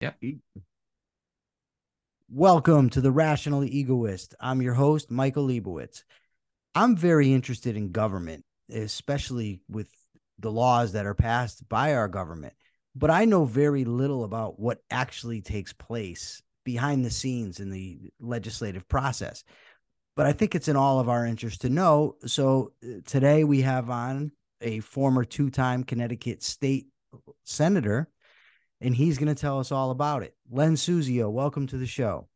Yep. Welcome to the Rational Egoist. I'm your host, Michael Leibowitz. I'm very interested in government, especially with the laws that are passed by our government, but I know very little about what actually takes place behind the scenes in the legislative process. But I think it's in all of our interest to know. So uh, today we have on a former two time Connecticut state senator, and he's going to tell us all about it. Len Suzio, welcome to the show.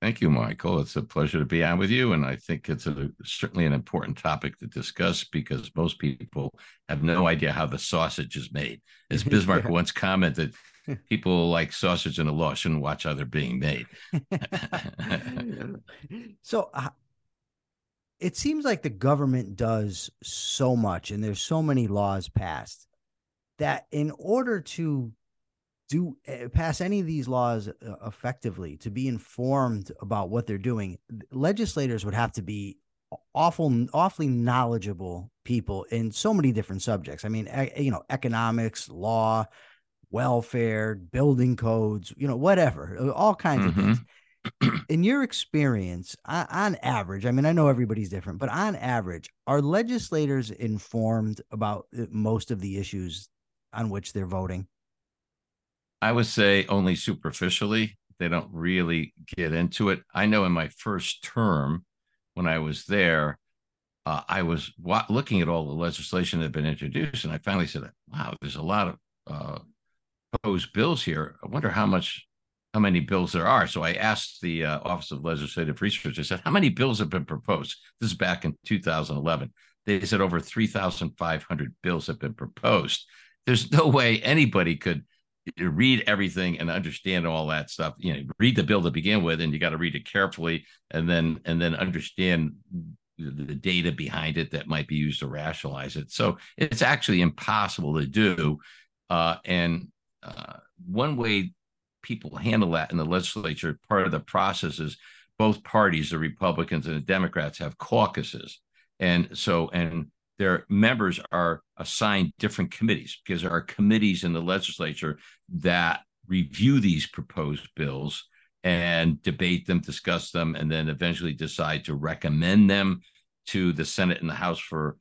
Thank you, Michael. It's a pleasure to be on with you. And I think it's a, certainly an important topic to discuss because most people have no idea how the sausage is made. As Bismarck yeah. once commented, people like sausage in the law shouldn't watch how they're being made. so uh, it seems like the government does so much and there's so many laws passed that in order to do uh, pass any of these laws uh, effectively to be informed about what they're doing legislators would have to be awful awfully knowledgeable people in so many different subjects i mean you know economics law welfare building codes you know whatever uh, all kinds mm-hmm. of things mm-hmm. in your experience on average i mean i know everybody's different but on average are legislators informed about most of the issues on which they're voting I would say only superficially. They don't really get into it. I know in my first term, when I was there, uh, I was wa- looking at all the legislation that had been introduced, and I finally said, "Wow, there's a lot of uh, proposed bills here. I wonder how much, how many bills there are." So I asked the uh, Office of Legislative Research. I said, "How many bills have been proposed?" This is back in 2011. They said over 3,500 bills have been proposed. There's no way anybody could read everything and understand all that stuff you know read the bill to begin with and you got to read it carefully and then and then understand the data behind it that might be used to rationalize it. So it's actually impossible to do uh, and uh, one way people handle that in the legislature part of the process is both parties the republicans and the democrats have caucuses. And so and their members are assigned different committees because there are committees in the legislature that review these proposed bills and debate them, discuss them, and then eventually decide to recommend them to the Senate and the House for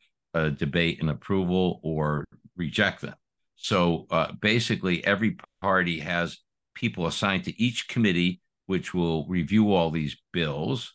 debate and approval or reject them. So uh, basically, every party has people assigned to each committee, which will review all these bills.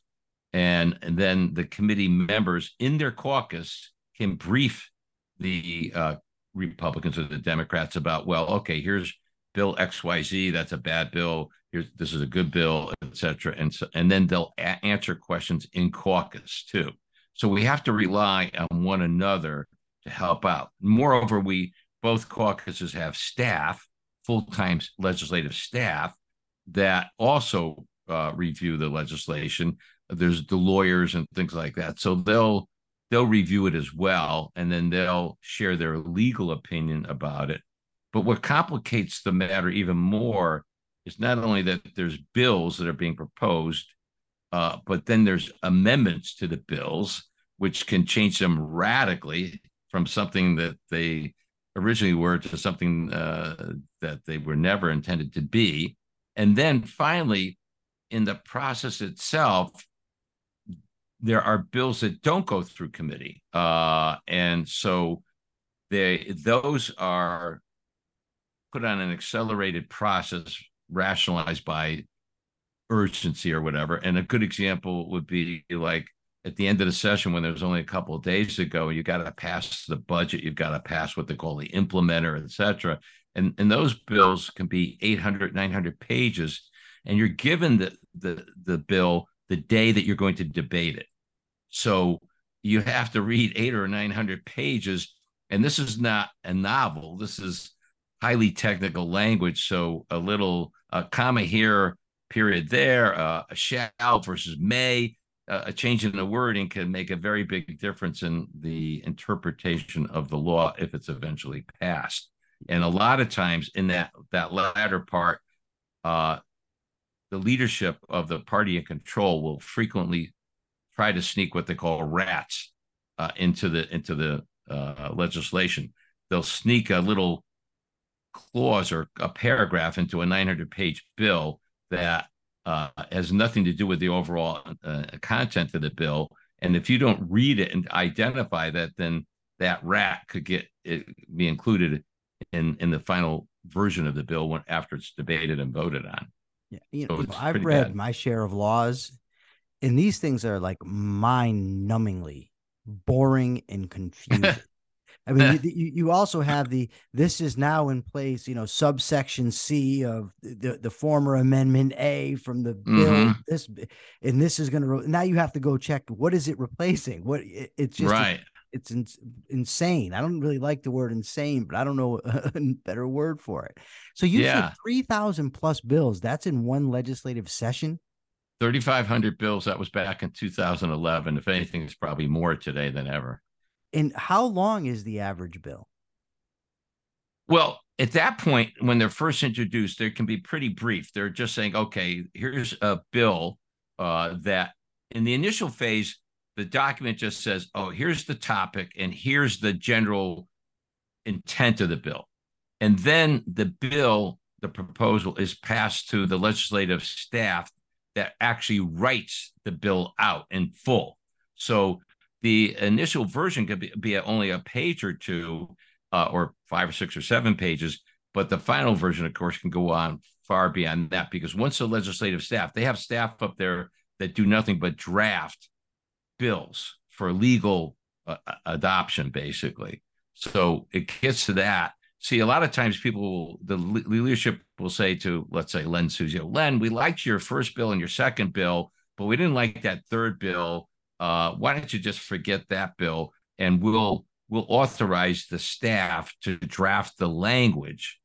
And, and then the committee members in their caucus can brief the uh, Republicans or the Democrats about, well, okay, here's Bill XYZ, that's a bad bill. Here's this is a good bill, etc. And so, and then they'll a- answer questions in caucus too. So we have to rely on one another to help out. Moreover, we both caucuses have staff, full-time legislative staff that also uh, review the legislation. There's the lawyers and things like that. So they'll they'll review it as well and then they'll share their legal opinion about it. But what complicates the matter even more is not only that there's bills that are being proposed uh, but then there's amendments to the bills which can change them radically from something that they originally were to something uh, that they were never intended to be. And then finally in the process itself there are bills that don't go through committee, uh, and so they those are put on an accelerated process, rationalized by urgency or whatever. And a good example would be like at the end of the session when there's only a couple of days to go, you got to pass the budget, you've got to pass what they call the implementer, et cetera. And, and those bills can be 800, 900 pages. And you're given the, the, the bill the day that you're going to debate it. So you have to read eight or 900 pages. And this is not a novel. This is highly technical language. So a little a comma here, period there, uh, a shall versus may, uh, a change in the wording can make a very big difference in the interpretation of the law if it's eventually passed. And a lot of times in that that latter part, uh, the leadership of the party in control will frequently try to sneak what they call rats uh, into the into the uh, legislation. They'll sneak a little clause or a paragraph into a 900 page bill that uh, has nothing to do with the overall uh, content of the bill. And if you don't read it and identify that, then that rat could get it, be included in in the final version of the bill when after it's debated and voted on. Yeah, you know, so I've read bad. my share of laws, and these things are like mind-numbingly boring and confusing. I mean, you, you also have the this is now in place, you know, subsection C of the, the former amendment A from the bill. Mm-hmm. This and this is going to now you have to go check what is it replacing? What it, it's just right. it's in, insane. I don't really like the word insane, but I don't know a better word for it. So you yeah. said three thousand plus bills. That's in one legislative session. 3,500 bills. That was back in 2011. If anything, it's probably more today than ever. And how long is the average bill? Well, at that point, when they're first introduced, they can be pretty brief. They're just saying, okay, here's a bill uh, that in the initial phase, the document just says, oh, here's the topic and here's the general intent of the bill. And then the bill, the proposal is passed to the legislative staff that actually writes the bill out in full. So the initial version could be, be only a page or two, uh, or five or six or seven pages. But the final version, of course, can go on far beyond that because once the legislative staff, they have staff up there that do nothing but draft bills for legal uh, adoption, basically. So it gets to that. See, a lot of times people, the leadership will say to, let's say, Len Suzio, Len, we liked your first bill and your second bill, but we didn't like that third bill uh, why don't you just forget that bill and we'll we'll authorize the staff to draft the language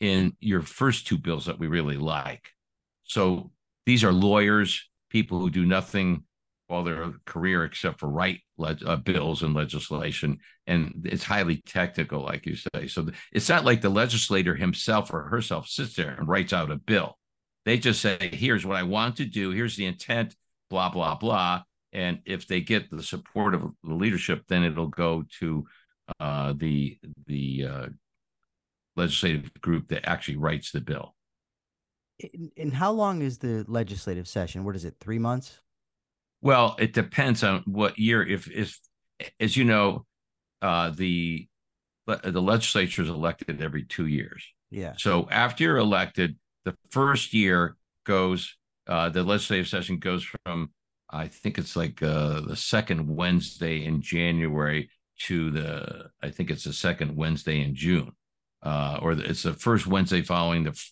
in your first two bills that we really like. So these are lawyers, people who do nothing all their career except for write uh, bills and legislation, and it's highly technical, like you say. So th- it's not like the legislator himself or herself sits there and writes out a bill. They just say, "Here's what I want to do. Here's the intent." Blah blah blah and if they get the support of the leadership, then it'll go to uh, the the uh, legislative group that actually writes the bill. And how long is the legislative session? What is it? Three months? Well, it depends on what year. If if as you know, uh, the the legislature is elected every two years. Yeah. So after you're elected, the first year goes. Uh, the legislative session goes from I think it's like uh, the second Wednesday in January to the I think it's the second Wednesday in June, uh, or the, it's the first Wednesday following the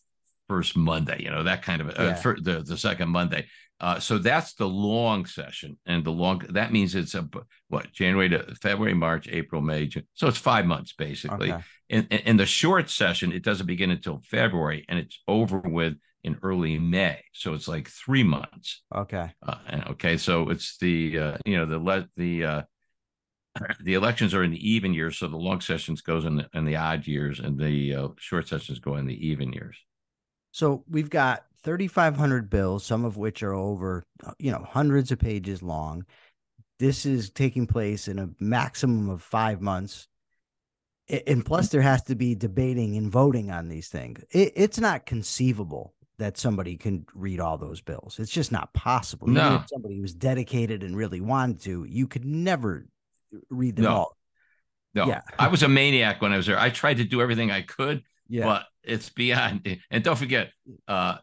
first Monday. You know that kind of uh, yeah. for, the the second Monday. Uh, so that's the long session, and the long that means it's a what January to February, March, April, May, June. So it's five months basically. Okay. In, in the short session, it doesn't begin until February, and it's over with in early May. So it's like three months. Okay. Uh, okay. So it's the uh, you know the le- the uh, the elections are in the even years, so the long sessions goes in the in the odd years, and the uh, short sessions go in the even years. So we've got 3,500 bills, some of which are over uh, you know hundreds of pages long. This is taking place in a maximum of five months and plus there has to be debating and voting on these things it, it's not conceivable that somebody can read all those bills. It's just not possible. No. Even if somebody who's dedicated and really wanted to, you could never uh, read them no. all. No, yeah. I was a maniac when I was there. I tried to do everything I could, yeah. but it's beyond. And don't forget, uh,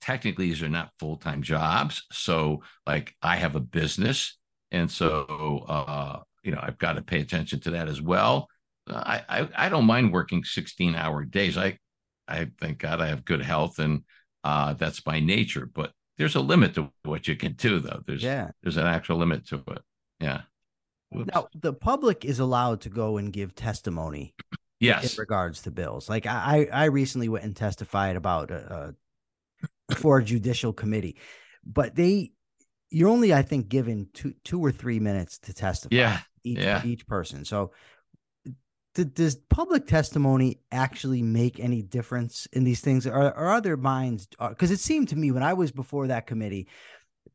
technically these are not full time jobs. So, like, I have a business, and so uh, you know I've got to pay attention to that as well. I, I I don't mind working sixteen hour days. I I thank God I have good health and uh, that's by nature, but there's a limit to what you can do, though. There's yeah, there's an actual limit to it. Yeah. Now the public is allowed to go and give testimony. Yes. In regards to bills, like I I recently went and testified about uh, for a judicial committee, but they you're only I think given two two or three minutes to testify. Yeah. Each yeah. each person. So does public testimony actually make any difference in these things? Or, or are there minds? Because uh, it seemed to me when I was before that committee,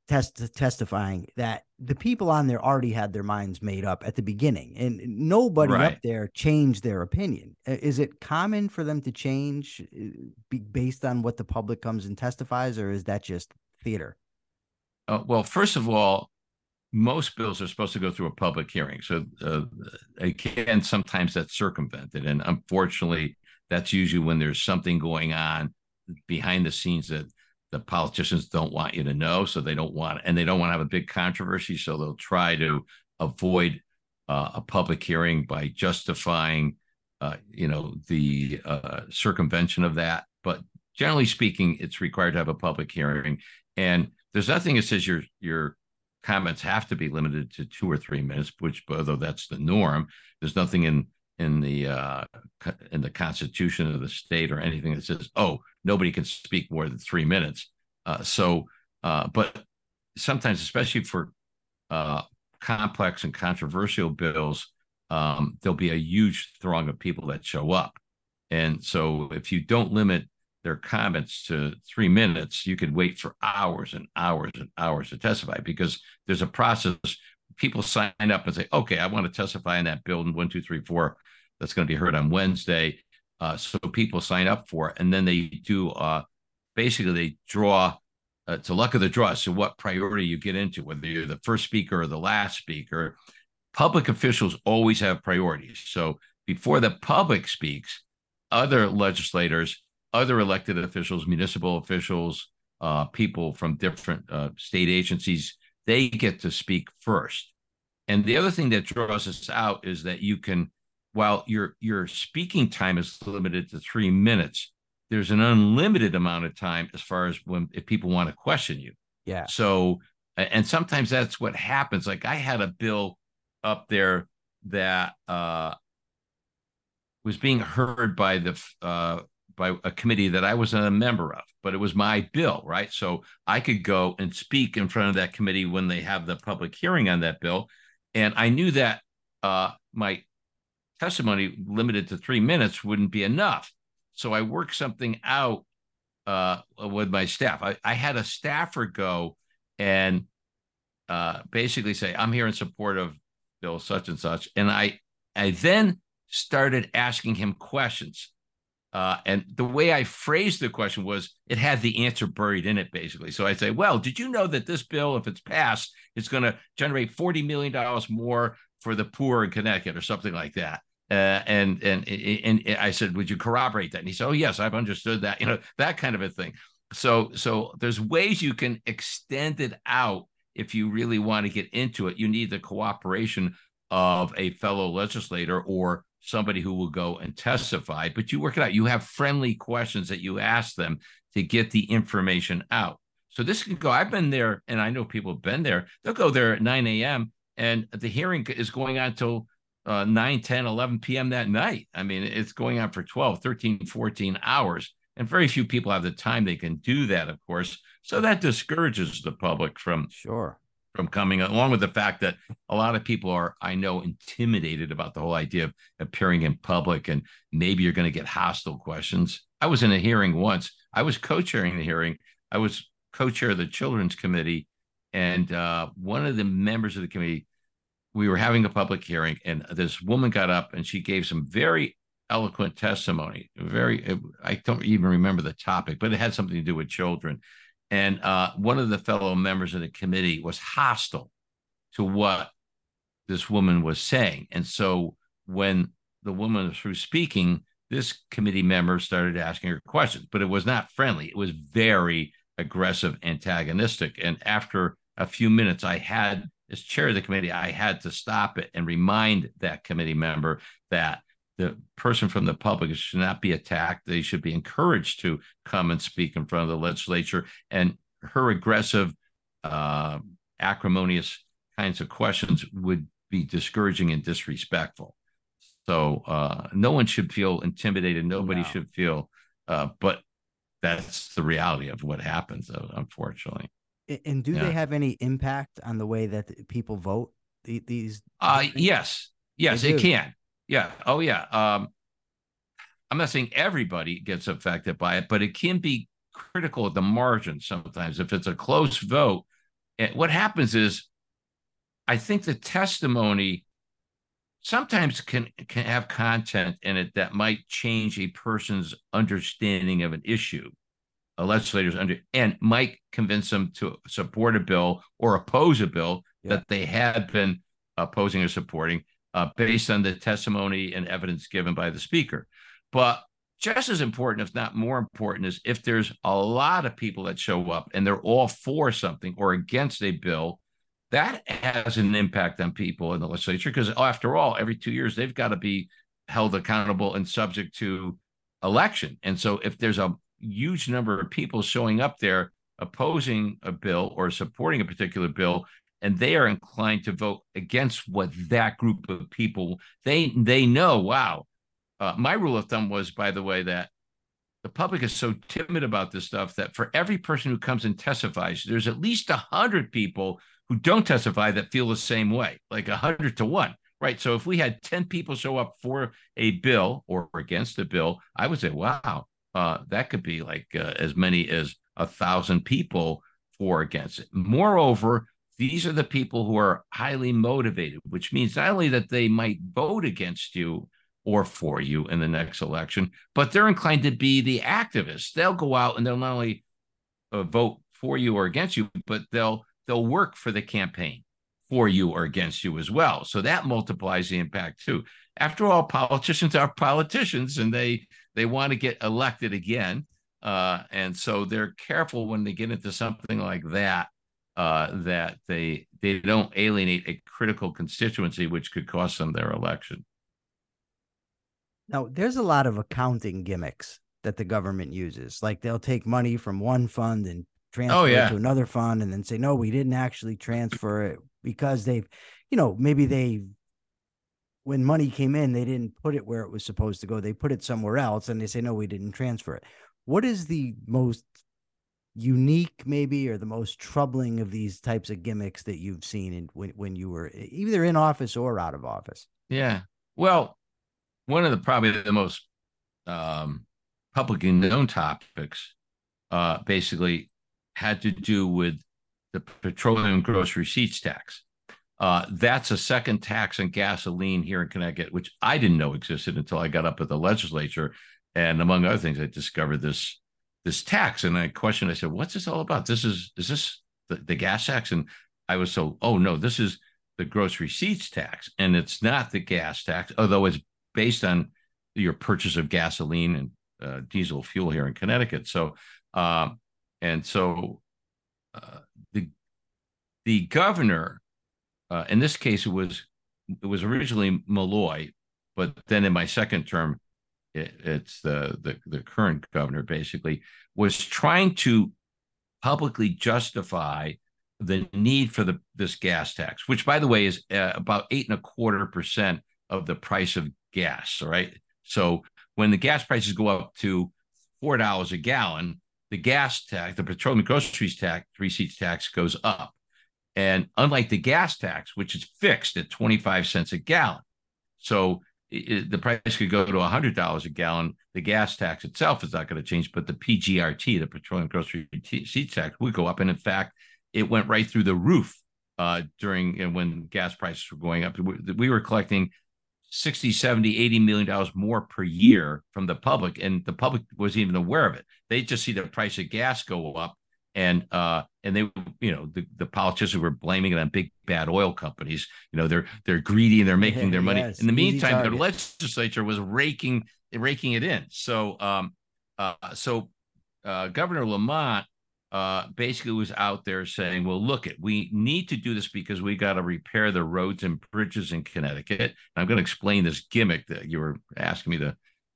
test testifying that the people on there already had their minds made up at the beginning and nobody Right. up there changed their opinion is it common for them to change uh, based on what the public comes and testifies or is that just theater Uh, well, first of all, most bills are supposed to go through a public hearing. So uh, again, sometimes that's circumvented, and unfortunately, that's usually when there's something going on behind the scenes that the politicians don't want you to know. So they don't want, and they don't want to have a big controversy. So they'll try to avoid uh, a public hearing by justifying, uh, you know, the uh, circumvention of that. But generally speaking, it's required to have a public hearing, and there's nothing that says your your comments have to be limited to two or three minutes, which although that's the norm, there's nothing in in the uh, in the Constitution of the state or anything that says, oh, nobody can speak more than three minutes. Uh, so, uh, but sometimes, especially for uh, complex and controversial bills, um, there'll be a huge throng of people that show up, and so if you don't limit their comments to three minutes, you could wait for hours and hours and hours to testify because there's a process. People sign up and say, okay, I want to testify in that bill in one, two, three, four. That's going to be heard on Wednesday. Uh, so people sign up for it. And then they do, uh, basically, they draw, uh, a luck of the draw. So what priority you get into, whether you're the first speaker or the last speaker, public officials always have priorities. So before the public speaks, other legislators other elected officials, municipal officials, uh, people from different uh, state agencies, they get to speak first. And the other thing that draws us out is that you can, while your your speaking time is limited to three minutes, there's an unlimited amount of time as far as when if people want to question you. yeah So, and sometimes that's what happens. Like I had a bill up there that uh, was being heard by the uh, by a committee that I was a member of, but it was my bill, right? So I could go and speak in front of that committee when they have the public hearing on that bill, and I knew that uh, my testimony limited to three minutes wouldn't be enough. So I worked something out uh, with my staff. I, I had a staffer go and uh, basically say, "I'm here in support of Bill such and such," and I I then started asking him questions. Uh, and the way I phrased the question was, it had the answer buried in it, basically. So I'd say, "Well, did you know that this bill, if it's passed, is going to generate forty million dollars more for the poor in Connecticut, or something like that?" Uh, and, and and and I said, "Would you corroborate that?" And he said, "Oh yes, I've understood that." You know, that kind of a thing. So so there's ways you can extend it out if you really want to get into it. You need the cooperation of a fellow legislator or somebody who will go and testify. But you work it out. You have friendly questions that you ask them to get the information out. So this can go. I've been there, and I know people have been there. They'll go there at 9 a.m. and the hearing is going on till uh, 9, 10, 11 p.m. that night. I mean, it's going on for 12, 13, 14 hours. And very few people have the time they can do that, of course. So that discourages the public from sure from coming along with the fact that a lot of people are i know intimidated about the whole idea of appearing in public and maybe you're going to get hostile questions i was in a hearing once i was co-chairing the hearing i was co-chair of the children's committee and uh, one of the members of the committee we were having a public hearing and this woman got up and she gave some very eloquent testimony very i don't even remember the topic but it had something to do with children and uh, one of the fellow members of the committee was hostile to what this woman was saying. And so when the woman was through speaking, this committee member started asking her questions, but it was not friendly. It was very aggressive, antagonistic. And after a few minutes, I had, as chair of the committee, I had to stop it and remind that committee member that the person from the public should not be attacked. They should be encouraged to come and speak in front of the legislature. And her aggressive, uh, acrimonious kinds of questions would be discouraging and disrespectful. So uh, no one should feel intimidated. Nobody No. should feel, uh, but that's the reality of what happens, unfortunately. And do Yeah. they have any impact on the way that people vote these Uh, yes, yes, They it can. Yeah. Oh, yeah. Um, I'm not saying everybody gets affected by it, but it can be critical at the margin sometimes. If it's a close vote, And what happens is, I think the testimony sometimes can can have content in it that might change a person's understanding of an issue legislator's under and might convince them to support a bill or oppose a bill yeah. that they had been opposing or supporting uh, based on the testimony and evidence given by the speaker but just as important if not more important is if there's a lot of people that show up and they're all for something or against a bill that has an impact on people in the legislature because after all every two years they've got to be held accountable and subject to election and so if there's a huge number of people showing up there opposing a bill or supporting a particular bill and they are inclined to vote against what that group of people they they know wow uh, my rule of thumb was by the way that the public is so timid about this stuff that for every person who comes and testifies there's at least a hundred people who don't testify that feel the same way, like a hundred to one, right? So if we had 10 people show up for a bill or against a bill, I would say, wow, uh, that could be like uh, as many as a thousand people for against it. Moreover, these are the people who are highly motivated, which means not only that they might vote against you or for you in the next election, but they're inclined to be the activists. They'll go out and they'll not only uh, vote for you or against you, but they'll they'll work for the campaign for you or against you as well. So that multiplies the impact too. After all, politicians are politicians and they they want to get elected again. Uh, and so they're careful when they get into something like that uh, that they they don't alienate a critical constituency, which could cost them their election. Now, there's a lot of accounting gimmicks that the government uses. Like they'll take money from one fund and transfer oh, yeah. it to another fund and then say, no, we didn't actually transfer it because they've, you know, maybe they, when money came in, they didn't put it where it was supposed to go. They put it somewhere else and they say, no, we didn't transfer it. What is the most unique, maybe, or the most troubling of these types of gimmicks that you've seen in, when, when you were either in office or out of office? Yeah. Well, one of the probably the most um, publicly known topics uh, basically had to do with the petroleum gross receipts tax. Uh, that's a second tax on gasoline here in Connecticut, which I didn't know existed until I got up at the legislature. And among other things, I discovered this this tax. And I questioned, I said, what's this all about? This is is this the, the gas tax? And I was so, oh no, this is the gross receipts tax. And it's not the gas tax, although it's based on your purchase of gasoline and uh, diesel fuel here in Connecticut. So um, and so uh, the the governor, uh, in this case, it was it was originally Malloy, but then in my second term, it, it's the, the the current governor basically was trying to publicly justify the need for the this gas tax, which by the way is uh, about eight and a quarter percent of the price of gas. All right, so when the gas prices go up to four dollars a gallon, the gas tax, the petroleum groceries tax, receipts tax goes up. And unlike the gas tax, which is fixed at 25 cents a gallon. So it, the price could go to $100 a gallon. The gas tax itself is not going to change, but the PGRT, the petroleum gross receipts tax, would go up. And in fact, it went right through the roof uh, during know, when gas prices were going up. We were collecting 60 70 80 million dollars more per year from the public and the public wasn't even aware of it they just see the price of gas go up and uh and they you know the, the politicians were blaming it on big bad oil companies you know they're they're greedy and they're making their money yes, in the meantime the legislature was raking raking it in so um uh so uh governor lamont uh, basically was out there saying, "Well, look, it we need to do this because we got to repair the roads and bridges in Connecticut." And I'm going to explain this gimmick that you were asking me to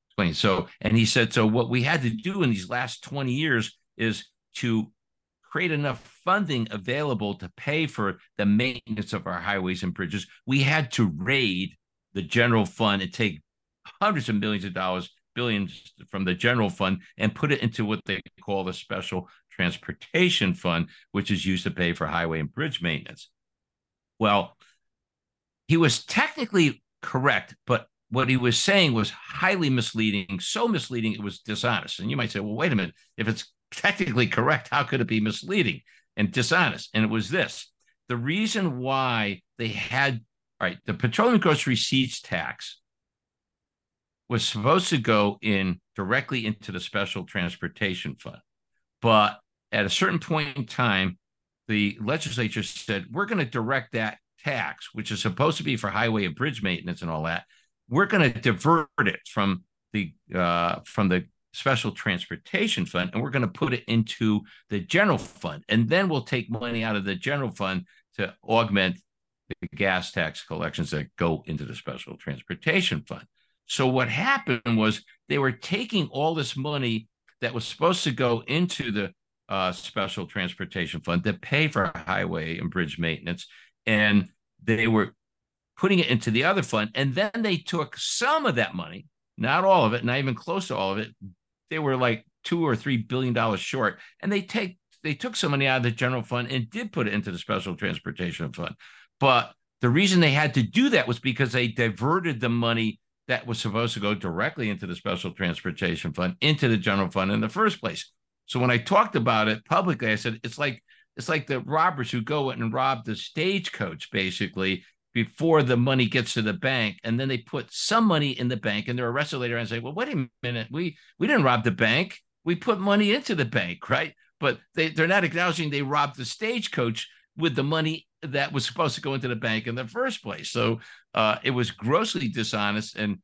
explain. So, and he said, "So what we had to do in these last 20 years is to create enough funding available to pay for the maintenance of our highways and bridges. We had to raid the general fund and take hundreds of millions of dollars." billions from the general fund and put it into what they call the special transportation fund, which is used to pay for highway and bridge maintenance. Well, he was technically correct, but what he was saying was highly misleading, so misleading it was dishonest. And you might say, well, wait a minute, if it's technically correct. How could it be misleading and dishonest? And it was this the reason why they had, all right, the petroleum gross receipts tax was supposed to go in directly into the special transportation fund. But at a certain point in time, the legislature said, we're going to direct that tax, which is supposed to be for highway and bridge maintenance and all that, we're going to divert it from the uh, from the special transportation fund and we're going to put it into the general fund. And then we'll take money out of the general fund to augment the gas tax collections that go into the special transportation fund. So what happened was they were taking all this money that was supposed to go into the uh, special transportation fund to pay for highway and bridge maintenance and they were putting it into the other fund. And then they took some of that money not all of it not even close to all of it they were like two or three billion dollars short, and they take they took some money out of the general fund and did put it into the special transportation fund. But the reason they had to do that was because they diverted the money that was supposed to go directly into the special transportation fund into the general fund in the first place. So when I talked about it publicly, I said it's like it's like the robbers who go and rob the stagecoach basically before the money gets to the bank and then they put some money in the bank and they're arrested later and say well wait a minute. We we didn't rob the bank. We put money into the bank right? But they, they're not acknowledging they robbed the stagecoach with the money that was supposed to go into the bank in the first place. So uh, it was grossly dishonest and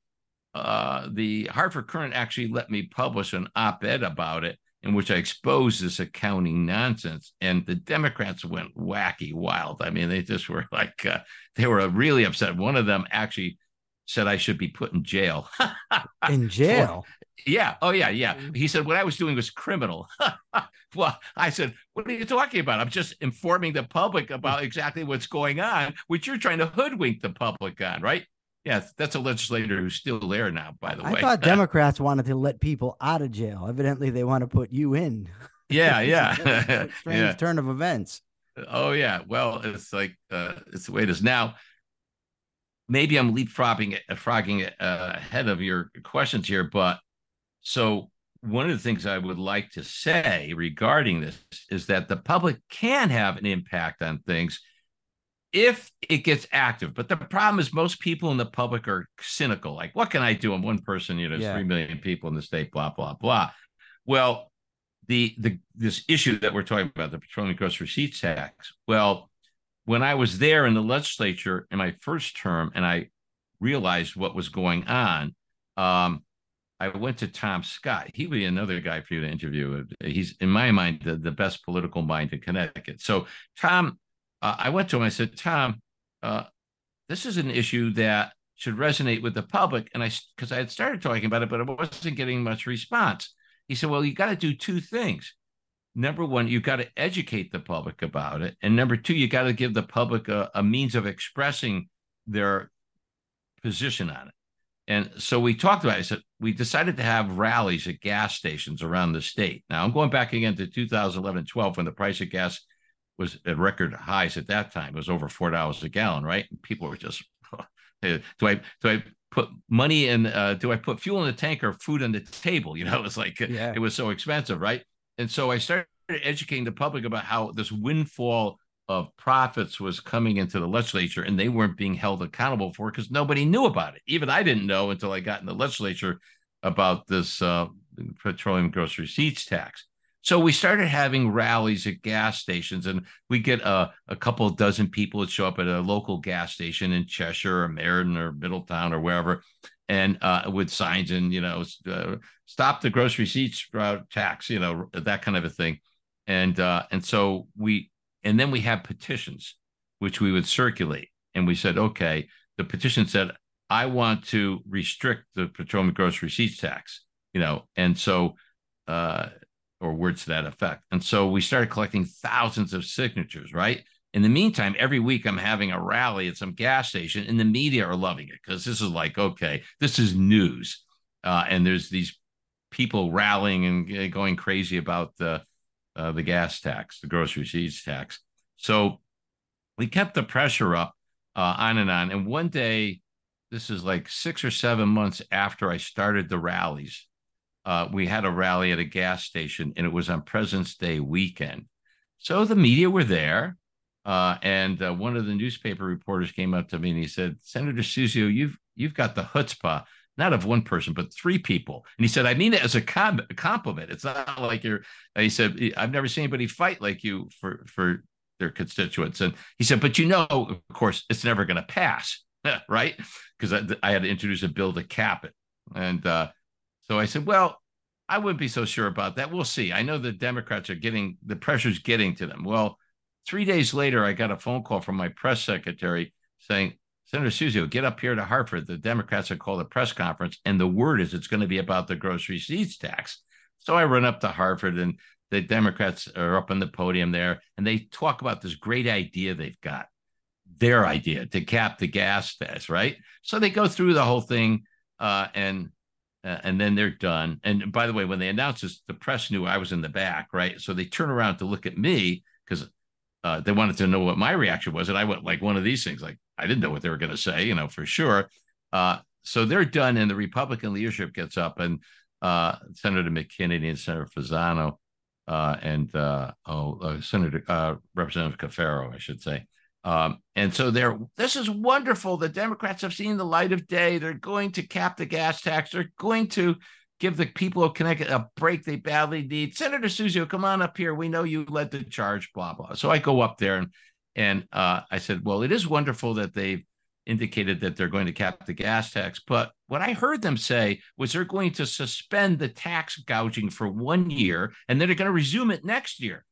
uh, the hartford courant actually let me publish an op-ed about it in which I exposed this accounting nonsense. And the Democrats went wacky wild. I mean, they just were like, uh, they were really upset. One of them actually said I should be put in jail. in jail? yeah. Oh, yeah. Yeah. Mm. He said what I was doing was criminal. well, I said, what are you talking about? I'm just informing the public about exactly what's going on, which you're trying to hoodwink the public on, right? Yeah, that's a legislator who's still there now, by the way. I thought Democrats wanted to let people out of jail. Evidently, they want to put you in. Yeah, yeah. strange yeah. turn of events. Oh yeah. Well, it's like uh, it's the way it is now. Maybe I'm leapfrogging it, frogging uh, ahead of your questions here, but so one of the things I would like to say regarding this is that the public can have an impact on things if it gets active. But the problem is most people in the public are cynical. Like, what can I do? I'm one person, you know, yeah. three million people in the state, blah, blah, blah. Well, the the this issue that we're talking about, the petroleum gross receipts tax. Well, when I was there in the legislature in my first term and I realized what was going on, um, I went to Tom Scott. He would be another guy for you to interview. He's, in my mind, the, the best political mind in Connecticut. So Tom uh, I went to him. I said, Tom, uh, this is an issue that should resonate with the public. And I, because I had started talking about it, but I wasn't getting much response. He said, Well, you got to do two things. Number one, you got to educate the public about it. And number two, you got to give the public a, a means of expressing their position on it. And so we talked about it. I said, we decided to have rallies at gas stations around the state. Now I'm going back again to 2011 12 when the price of gas was at record highs at that time. It was over four dollars a gallon, right? And people were just, do I do I put money in? Uh, do I put fuel in the tank or food on the table? You know, it's like yeah. it was so expensive, right? And so I started educating the public about how this windfall of profits was coming into the legislature and they weren't being held accountable for because nobody knew about it. Even I didn't know until I got in the legislature about this uh, petroleum gross receipts tax. So we started having rallies at gas stations, and we get a, a couple dozen people that show up at a local gas station in Cheshire or Meriden or Middletown or wherever, and uh, with signs and you know uh, stop the gross receipts tax, you know that kind of a thing, and uh, and so we and then we have petitions which we would circulate, and we said okay, the petition said I want to restrict the petroleum gross receipts tax, you know, and so. Or words to that effect. And so we started collecting thousands of signatures, right? In the meantime, every week I'm having a rally at some gas station, and the media are loving it because this is like, okay, this is news. Uh, and there's these people rallying and going crazy about the uh, the gas tax, the gross receipts tax. So we kept the pressure up uh, on and on. And one day, this is like six or seven months after I started the rallies, uh, we had a rally at a gas station, and it was on President's Day weekend. So the media were there, uh, and uh, one of the newspaper reporters came up to me and he said, "Senator Suzio, you've you've got the chutzpah." Not of one person, but three people. And he said, I mean it as a, com- a compliment. It's not like you're, he said, I've never seen anybody fight like you for, for their constituents. And he said, but you know, of course, it's never going to pass, right? Because I, I, had to introduce a bill to cap it. And uh, so I said, well, I wouldn't be so sure about that. We'll see. I know the Democrats are getting the pressure's getting to them. Well, three days later, I got a phone call from my press secretary saying, Senator Suzio, get up here to Hartford. The Democrats have called a press conference, and the word is it's going to be about the gross receipts tax. So I run up to Hartford, and the Democrats are up on the podium there, and they talk about this great idea they've got, their idea to cap the gas tax, right? So they go through the whole thing, uh, and uh, and then they're done. And by the way, when they announced this, the press knew I was in the back, right? So they turn around to look at me because uh, they wanted to know what my reaction was, and I went like one of these things, like I didn't know what they were going to say, you know, for sure. Uh, so they're done, and the Republican leadership gets up, and uh, Senator McKinney and Senator Fasano uh, and uh, oh, Senator Representative Cafero, I should say, um, and so they're this is wonderful. The Democrats have seen the light of day. They're going to cap the gas tax. They're going to give the people of Connecticut a break they badly need. Senator Suzio, come on up here. We know you led the charge, blah, blah. So I go up there and and uh, I said, Well, it is wonderful that they've indicated that they're going to cap the gas tax. But what I heard them say was they're going to suspend the tax gouging for one year and then they're going to resume it next year.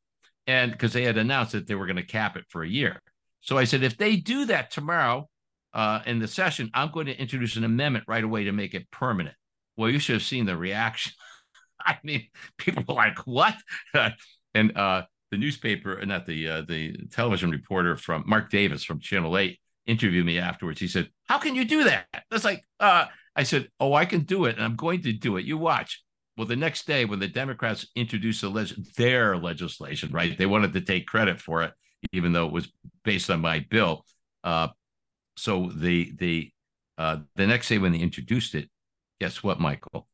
And because they had announced that they were going to cap it for a year. So I said, if they do that tomorrow uh, in the session, I'm going to introduce an amendment right away to make it permanent. Well, you should have seen the reaction. I mean, people were like, "What?" and uh, the newspaper, not the uh, the television reporter from Mark Davis from Channel Eight, interviewed me afterwards. He said, "How can you do that?" That's like, uh, I said, "Oh, I can do it, and I'm going to do it. You watch." Well, the next day, when the Democrats introduced the leg- their legislation, right, they wanted to take credit for it even though it was based on my bill. Uh, so the the uh, the next day when they introduced it, guess what, Michael?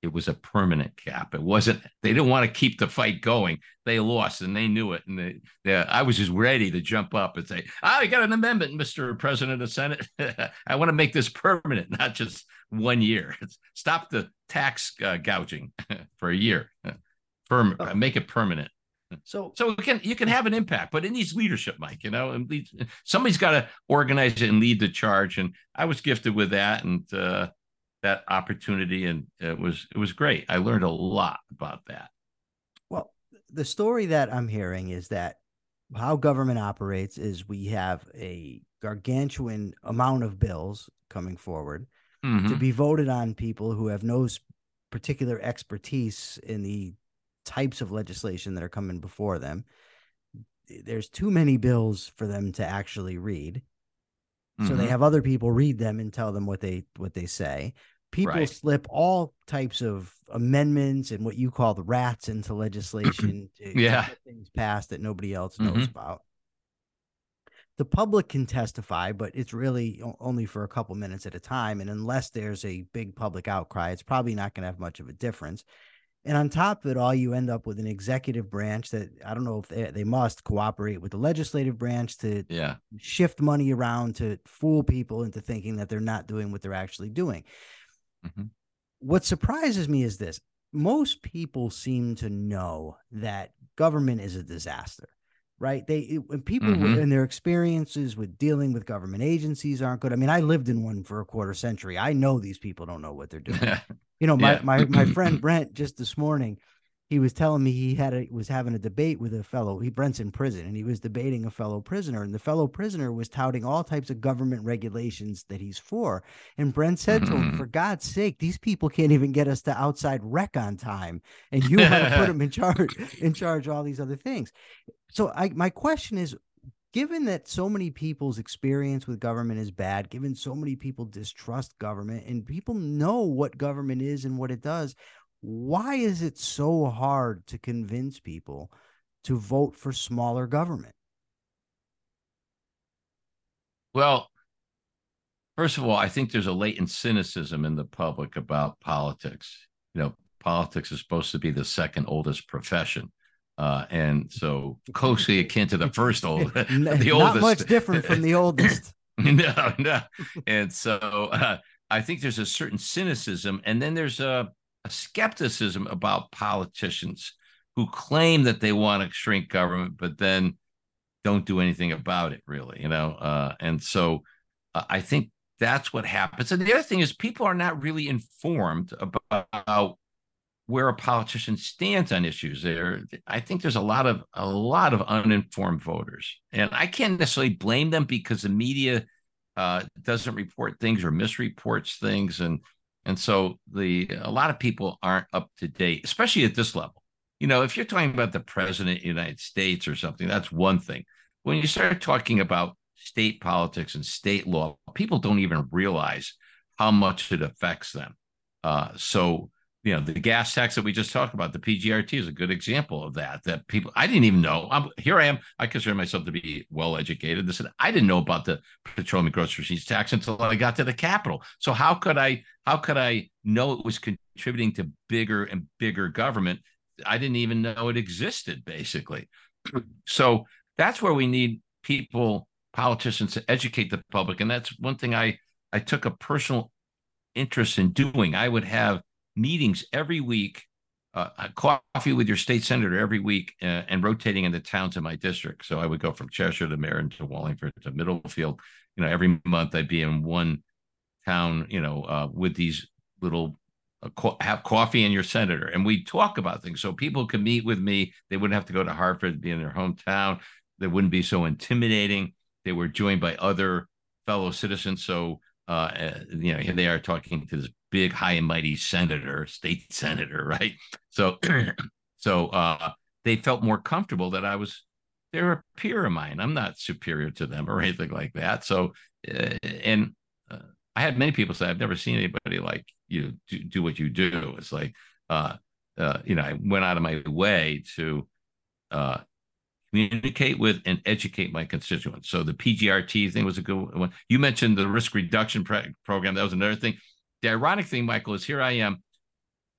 It was a permanent cap. It wasn't. They didn't want to keep the fight going. They lost, and they knew it. And they, they, I was just ready to jump up and say, "I got an amendment, Mister President of Senate. I want to make this permanent, not just one year. Stop the tax uh, gouging for a year. Firm, oh. make it permanent." So, so it can you can have an impact, but it needs leadership, Mike. You know, and lead, somebody's got to organize it and lead the charge. And I was gifted with that and uh, that opportunity, and it was it was great. I learned a lot about that. Well, the story that I'm hearing is that how government operates is we have a gargantuan amount of bills coming forward mm-hmm. to be voted on people who have no particular expertise in the types of legislation that are coming before them. There's too many bills for them to actually read. So mm-hmm. they have other people read them and tell them what they what they say. People right. slip all types of amendments and what you call the rats into legislation to yeah. get things passed that nobody else knows mm-hmm. about. The public can testify, but it's really only for a couple minutes at a time. And unless there's a big public outcry, it's probably not going to have much of a difference. And on top of it all, you end up with an executive branch that I don't know if they, they must cooperate with the legislative branch to yeah. shift money around to fool people into thinking that they're not doing what they're actually doing. Mm-hmm. What surprises me is this most people seem to know that government is a disaster right? They when people mm-hmm. and their experiences with dealing with government agencies aren't good. I mean, I lived in one for a quarter century. I know these people don't know what they're doing. you know, my yeah. my my friend Brent just this morning, he was telling me he had a, was having a debate with a fellow. He Brent's in prison, and he was debating a fellow prisoner, and the fellow prisoner was touting all types of government regulations that he's for. And Brent said to him, mm-hmm. "For God's sake, these people can't even get us to outside rec on time, and you want to put them in charge in charge of all these other things." So I my question is given that so many people's experience with government is bad, given so many people distrust government and people know what government is and what it does, why is it so hard to convince people to vote for smaller government? Well, first of all, I think there's a latent cynicism in the public about politics. you know, politics is supposed to be the second oldest profession. Uh, and so closely akin to the first old, the Not oldest. much different from the oldest. no, no. And so uh, I think there's a certain cynicism, and then there's a, a skepticism about politicians who claim that they want to shrink government, but then don't do anything about it, really. You know, uh, and so uh, I think that's what happens. And the other thing is, people are not really informed about where a politician stands on issues there i think there's a lot of a lot of uninformed voters and i can't necessarily blame them because the media uh, doesn't report things or misreports things and and so the a lot of people aren't up to date especially at this level. You know if you're talking about the president of the united states or something that's one thing. When you start talking about state politics and state law people don't even realize how much it affects them. Uh, so you know the gas tax that we just talked about the pgrt is a good example of that that people i didn't even know I'm, here i am i consider myself to be well educated this is i didn't know about the petroleum and gross receipts tax until i got to the capitol. So how could i how could i know it was contributing to bigger and bigger government? I didn't even know it existed basically. So that's where we need people politicians to educate the public. And that's one thing i i took a personal interest in doing. I would have meetings every week, uh, coffee with your state senator every week, uh, and rotating in the towns in my district. So I would go from Cheshire to Meriden to Wallingford to Middlefield. You know, every month I'd be in one town. You know, uh, with these little uh, co- have coffee and your senator, and we talk about things. So people could meet with me. They wouldn't have to go to Hartford, be in their hometown. They wouldn't be so intimidating. They were joined by other fellow citizens. So uh, you know, here they are talking to this big, high and mighty senator, state senator, right? So, so uh, they felt more comfortable that I was they're a peer of mine. I'm not superior to them or anything like that. So, uh, and uh, I had many people say, I've never seen anybody like you do, do what you do. It's like, uh, uh, you know, I went out of my way to uh, communicate with and educate my constituents. So the PGRT thing was a good one. You mentioned the risk reduction program. That was another thing the ironic thing, Michael, is here I am,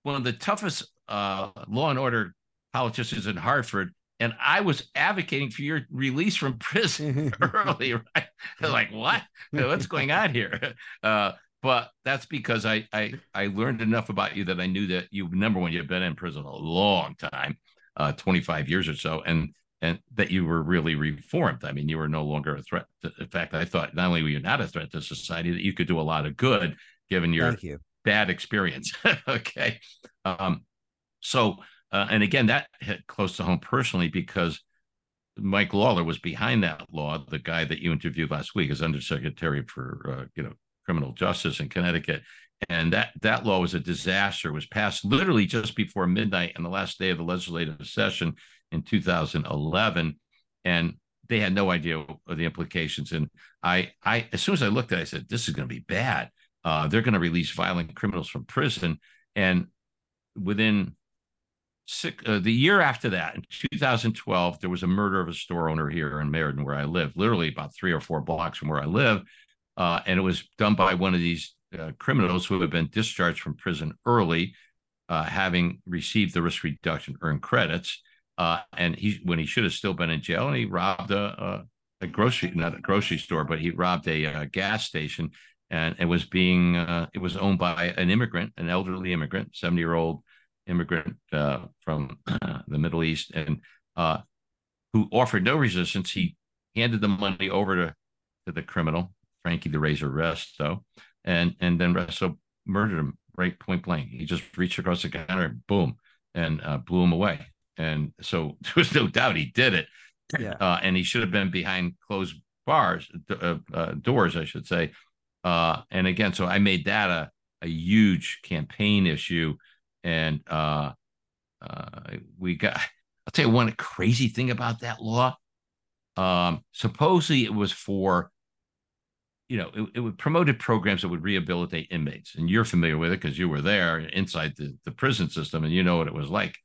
one of the toughest uh, law and order politicians in Hartford, and I was advocating for your release from prison early, right? like, what? What's going on here? Uh, but that's because I, I I learned enough about you that I knew that you number one you've been in prison a long time, uh, 25 years or so, and and that you were really reformed. I mean, you were no longer a threat. To, in fact, I thought not only were you not a threat to society, that you could do a lot of good given your you. bad experience. okay. Um, so, uh, and again, that hit close to home personally because Mike Lawlor was behind that law, the guy that you interviewed last week as undersecretary for, uh, you know, criminal justice in Connecticut. And that, that law was a disaster, it was passed literally just before midnight on the last day of the legislative session in 2011. And they had no idea of the implications. And I, I, as soon as I looked at it, I said, this is going to be bad. Uh, they're going to release violent criminals from prison. And within six, uh, the year after that, in 2012, there was a murder of a store owner here in Meriden, where I live, literally about three or four blocks from where I live. Uh, and it was done by one of these uh, criminals who had been discharged from prison early, uh, having received the risk reduction earned credits. Uh, and he, when he should have still been in jail, and he robbed a, a, a grocery, not a grocery store, but he robbed a, a gas station and it was being uh, it was owned by an immigrant, an elderly immigrant, seventy year old immigrant uh, from uh, the Middle East, and uh, who offered no resistance. He handed the money over to to the criminal, Frankie the Razor Resto, and and then Resto murdered him right point blank. He just reached across the counter, boom, and uh, blew him away. And so there was no doubt he did it. Yeah. Uh, and he should have been behind closed bars, doors, I should say uh, and again, so I made that a, a huge campaign issue. And uh, uh, we got, I'll tell you one crazy thing about that law. Um, supposedly it was for, you know, it, it would promoted programs that would rehabilitate inmates. And you're familiar with it because you were there inside the, the prison system and you know what it was like.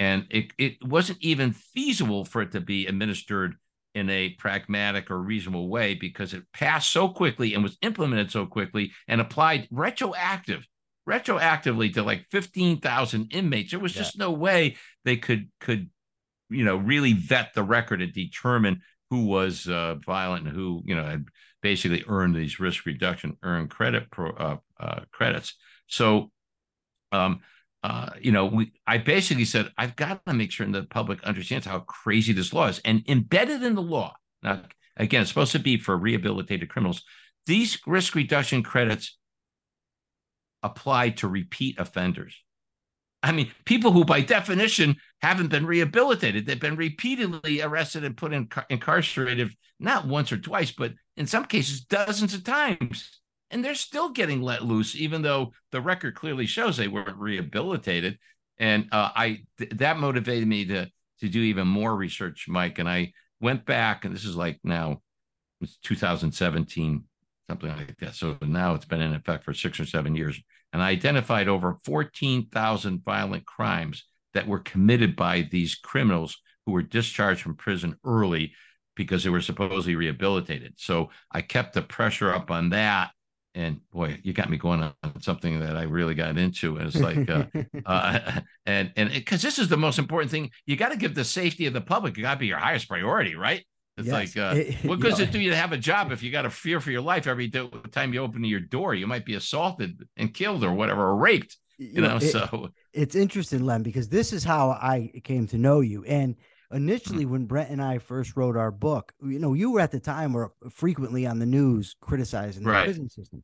And it, it wasn't even feasible for it to be administered in a pragmatic or reasonable way because it passed so quickly and was implemented so quickly and applied retroactive retroactively to like 15,000 inmates. There was yeah. just no way they could could you know really vet the record and determine who was uh, violent and who you know had basically earned these risk reduction earned credit pro, uh, uh, credits. So, um, uh, you know, we I basically said I've got to make sure the public understands how crazy this law is, and embedded in the law. Now, again, it's supposed to be for rehabilitated criminals. These risk reduction credits apply to repeat offenders. I mean, people who, by definition, haven't been rehabilitated. They've been repeatedly arrested and put in incarcerated, not once or twice, but in some cases, dozens of times. And they're still getting let loose, even though the record clearly shows they weren't rehabilitated. And uh, I th- that motivated me to to do even more research, Mike. And I went back, and this is like now, it's 2017, something like that. So now it's been in effect for six or seven years and I identified over 14,000 violent crimes that were committed by these criminals who were discharged from prison early because they were supposedly rehabilitated. So I kept the pressure up on that. And boy, you got me going on something that I really got into. And it's like, uh, uh, and and because this is the most important thing, you got to give the safety of the public. You got to be your highest priority, right? It's yes. like, uh, it, what good does it do you to have a job if you got a fear for your life every time you open your door? You might be assaulted and killed or whatever, or raped. You, you know, it, so it's interesting, Len, because this is how I came to know you. And initially, when Brent and I first wrote our book, you know, you were at the time were frequently on the news criticizing the right. prison system.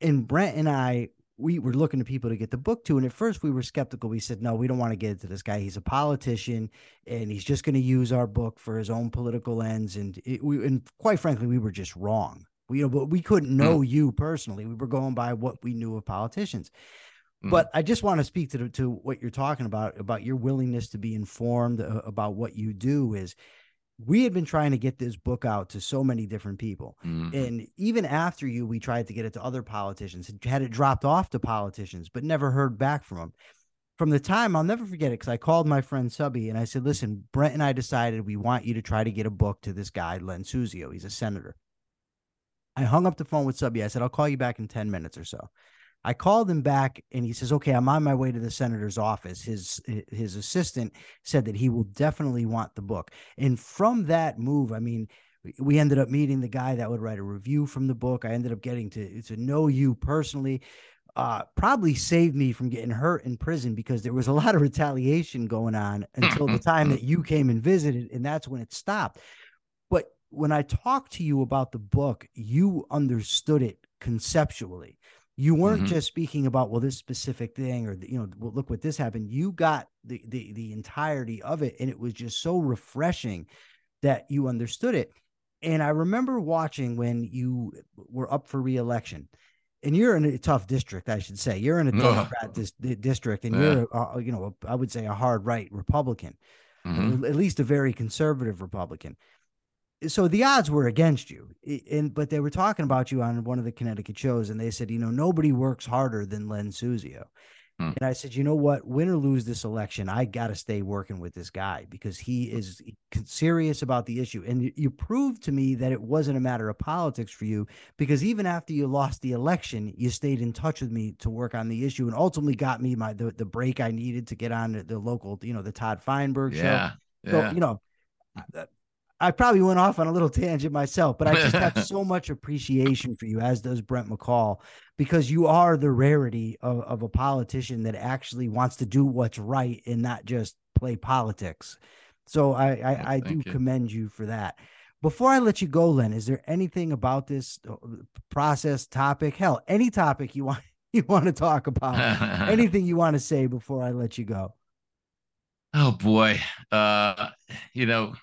And Brent and I we were looking to people to get the book to. And at first we were skeptical. We said, no, we don't want to get into this guy. He's a politician and he's just going to use our book for his own political ends. And it, we, and quite frankly, we were just wrong. We, you know, but we couldn't hmm. know mm. you personally. We were going by what we knew of politicians. Mm. But I just want to speak to the, to what you're talking about, about your willingness to be informed uh, about what you do is we had been trying to get this book out to so many different people. Mm-hmm. And even after you, we tried to get it to other politicians, had it dropped off to politicians, but never heard back from them. From the time, I'll never forget it because I called my friend Subby and I said, Listen, Brent and I decided we want you to try to get a book to this guy, Len Suzio. He's a senator. I hung up the phone with Subby. I said, I'll call you back in 10 minutes or so. I called him back and he says, "Okay, I'm on my way to the senator's office." His his assistant said that he will definitely want the book. And from that move, I mean, we ended up meeting the guy that would write a review from the book. I ended up getting to to know you personally. Uh, probably saved me from getting hurt in prison because there was a lot of retaliation going on until the time that you came and visited, and that's when it stopped. But when I talked to you about the book, you understood it conceptually you weren't mm-hmm. just speaking about well this specific thing or you know well, look what this happened you got the, the the entirety of it and it was just so refreshing that you understood it and i remember watching when you were up for reelection and you're in a tough district i should say you're in a democrat dis- district and yeah. you're a, you know I would say a hard right republican mm-hmm. at least a very conservative republican so the odds were against you and but they were talking about you on one of the connecticut shows and they said you know nobody works harder than len suzio. Hmm. and i said you know what? Win or lose this election i got to stay working with this guy because he is serious about the issue. And you proved to me that it wasn't a matter of politics for you because even after you lost the election you stayed in touch with me to work on the issue and ultimately got me my the, the break i needed to get on the, the local you know the todd feinberg yeah, show. Yeah. so you know I probably went off on a little tangent myself, but I just have so much appreciation for you, as does Brent McCall, because you are the rarity of, of a politician that actually wants to do what's right and not just play politics. So I I, I do you. commend you for that. Before I let you go, Len, is there anything about this uh, process topic? Hell, any topic you want you want to talk about, anything you want to say before I let you go? Oh boy, uh, you know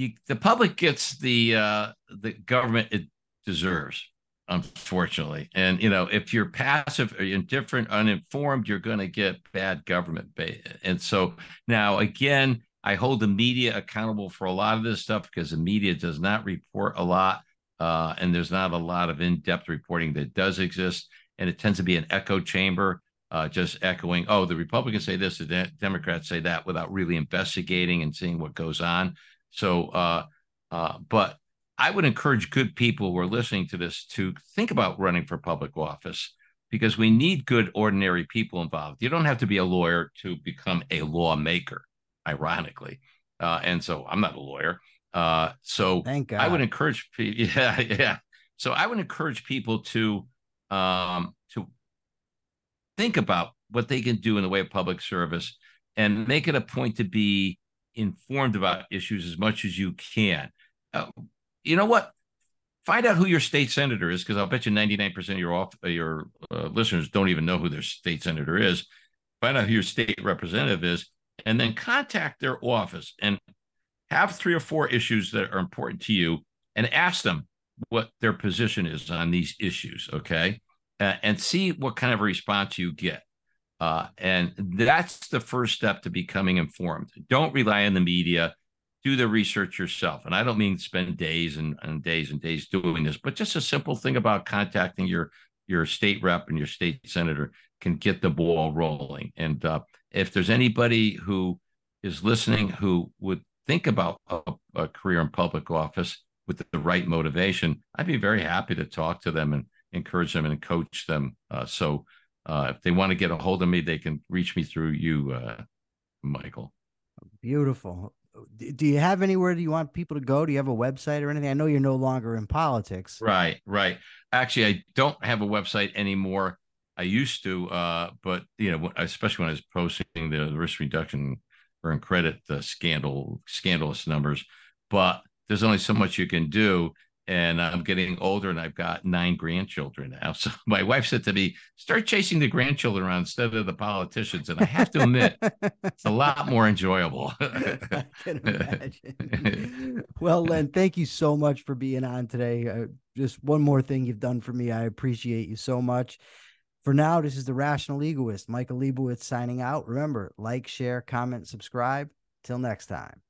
you, the public gets the uh, the government it deserves, unfortunately. And you know, if you're passive indifferent, uninformed, you're going to get bad government. And so now, again, I hold the media accountable for a lot of this stuff because the media does not report a lot, uh, and there's not a lot of in-depth reporting that does exist, and it tends to be an echo chamber. Uh, just echoing, oh, the Republicans say this, the de- Democrats say that, without really investigating and seeing what goes on. So, uh, uh, but I would encourage good people who are listening to this to think about running for public office. because we need good, ordinary people involved. You don't have to be a lawyer to become a lawmaker, ironically. Uh, and so I'm not a lawyer. Uh, so I would encourage people. Yeah, yeah. So I would encourage people to um, to think about what they can do in the way of public service and make it a point to be informed about issues as much as you can. Uh, you know what? Find out who your state senator is, because I'll bet you 99% of your off, your uh, listeners don't even know who their state senator is. Find out who your state representative is, and then contact their office and have three or four issues that are important to you, and ask them what their position is on these issues. Okay, uh, and see what kind of response you get. Uh, and that's the first step to becoming informed. Don't rely on the media. Do the research yourself. And I don't mean spend days and, and days and days doing this, but just a simple thing about contacting your your state rep and your state senator can get the ball rolling. And uh, if there's anybody who is listening who would think about a, a, career in public office with the right motivation, I'd be very happy to talk to them and encourage them and coach them. Uh, so uh, if they want to get a hold of me, they can reach me through you, uh, Michael. Beautiful. Do you have anywhere do you want people to go? Do you have a website or anything? I know you're no longer in politics. Right, right. Actually, I don't have a website anymore. I used to, uh, but you know, especially when I was posting the risk reduction or credit the scandal, scandalous numbers. But there's only so much you can do and I'm getting older and I've got nine grandchildren now. So my wife said to me, start chasing the grandchildren around instead of the politicians. And I have to admit, it's a lot more enjoyable. I can imagine. well, Len, thank you so much for being on today. Uh, just one more thing you've done for me. I appreciate you so much. For now, this is the Rational Egoist, Michael Liebowitz signing out. Remember, like, share, comment, subscribe. Till next time.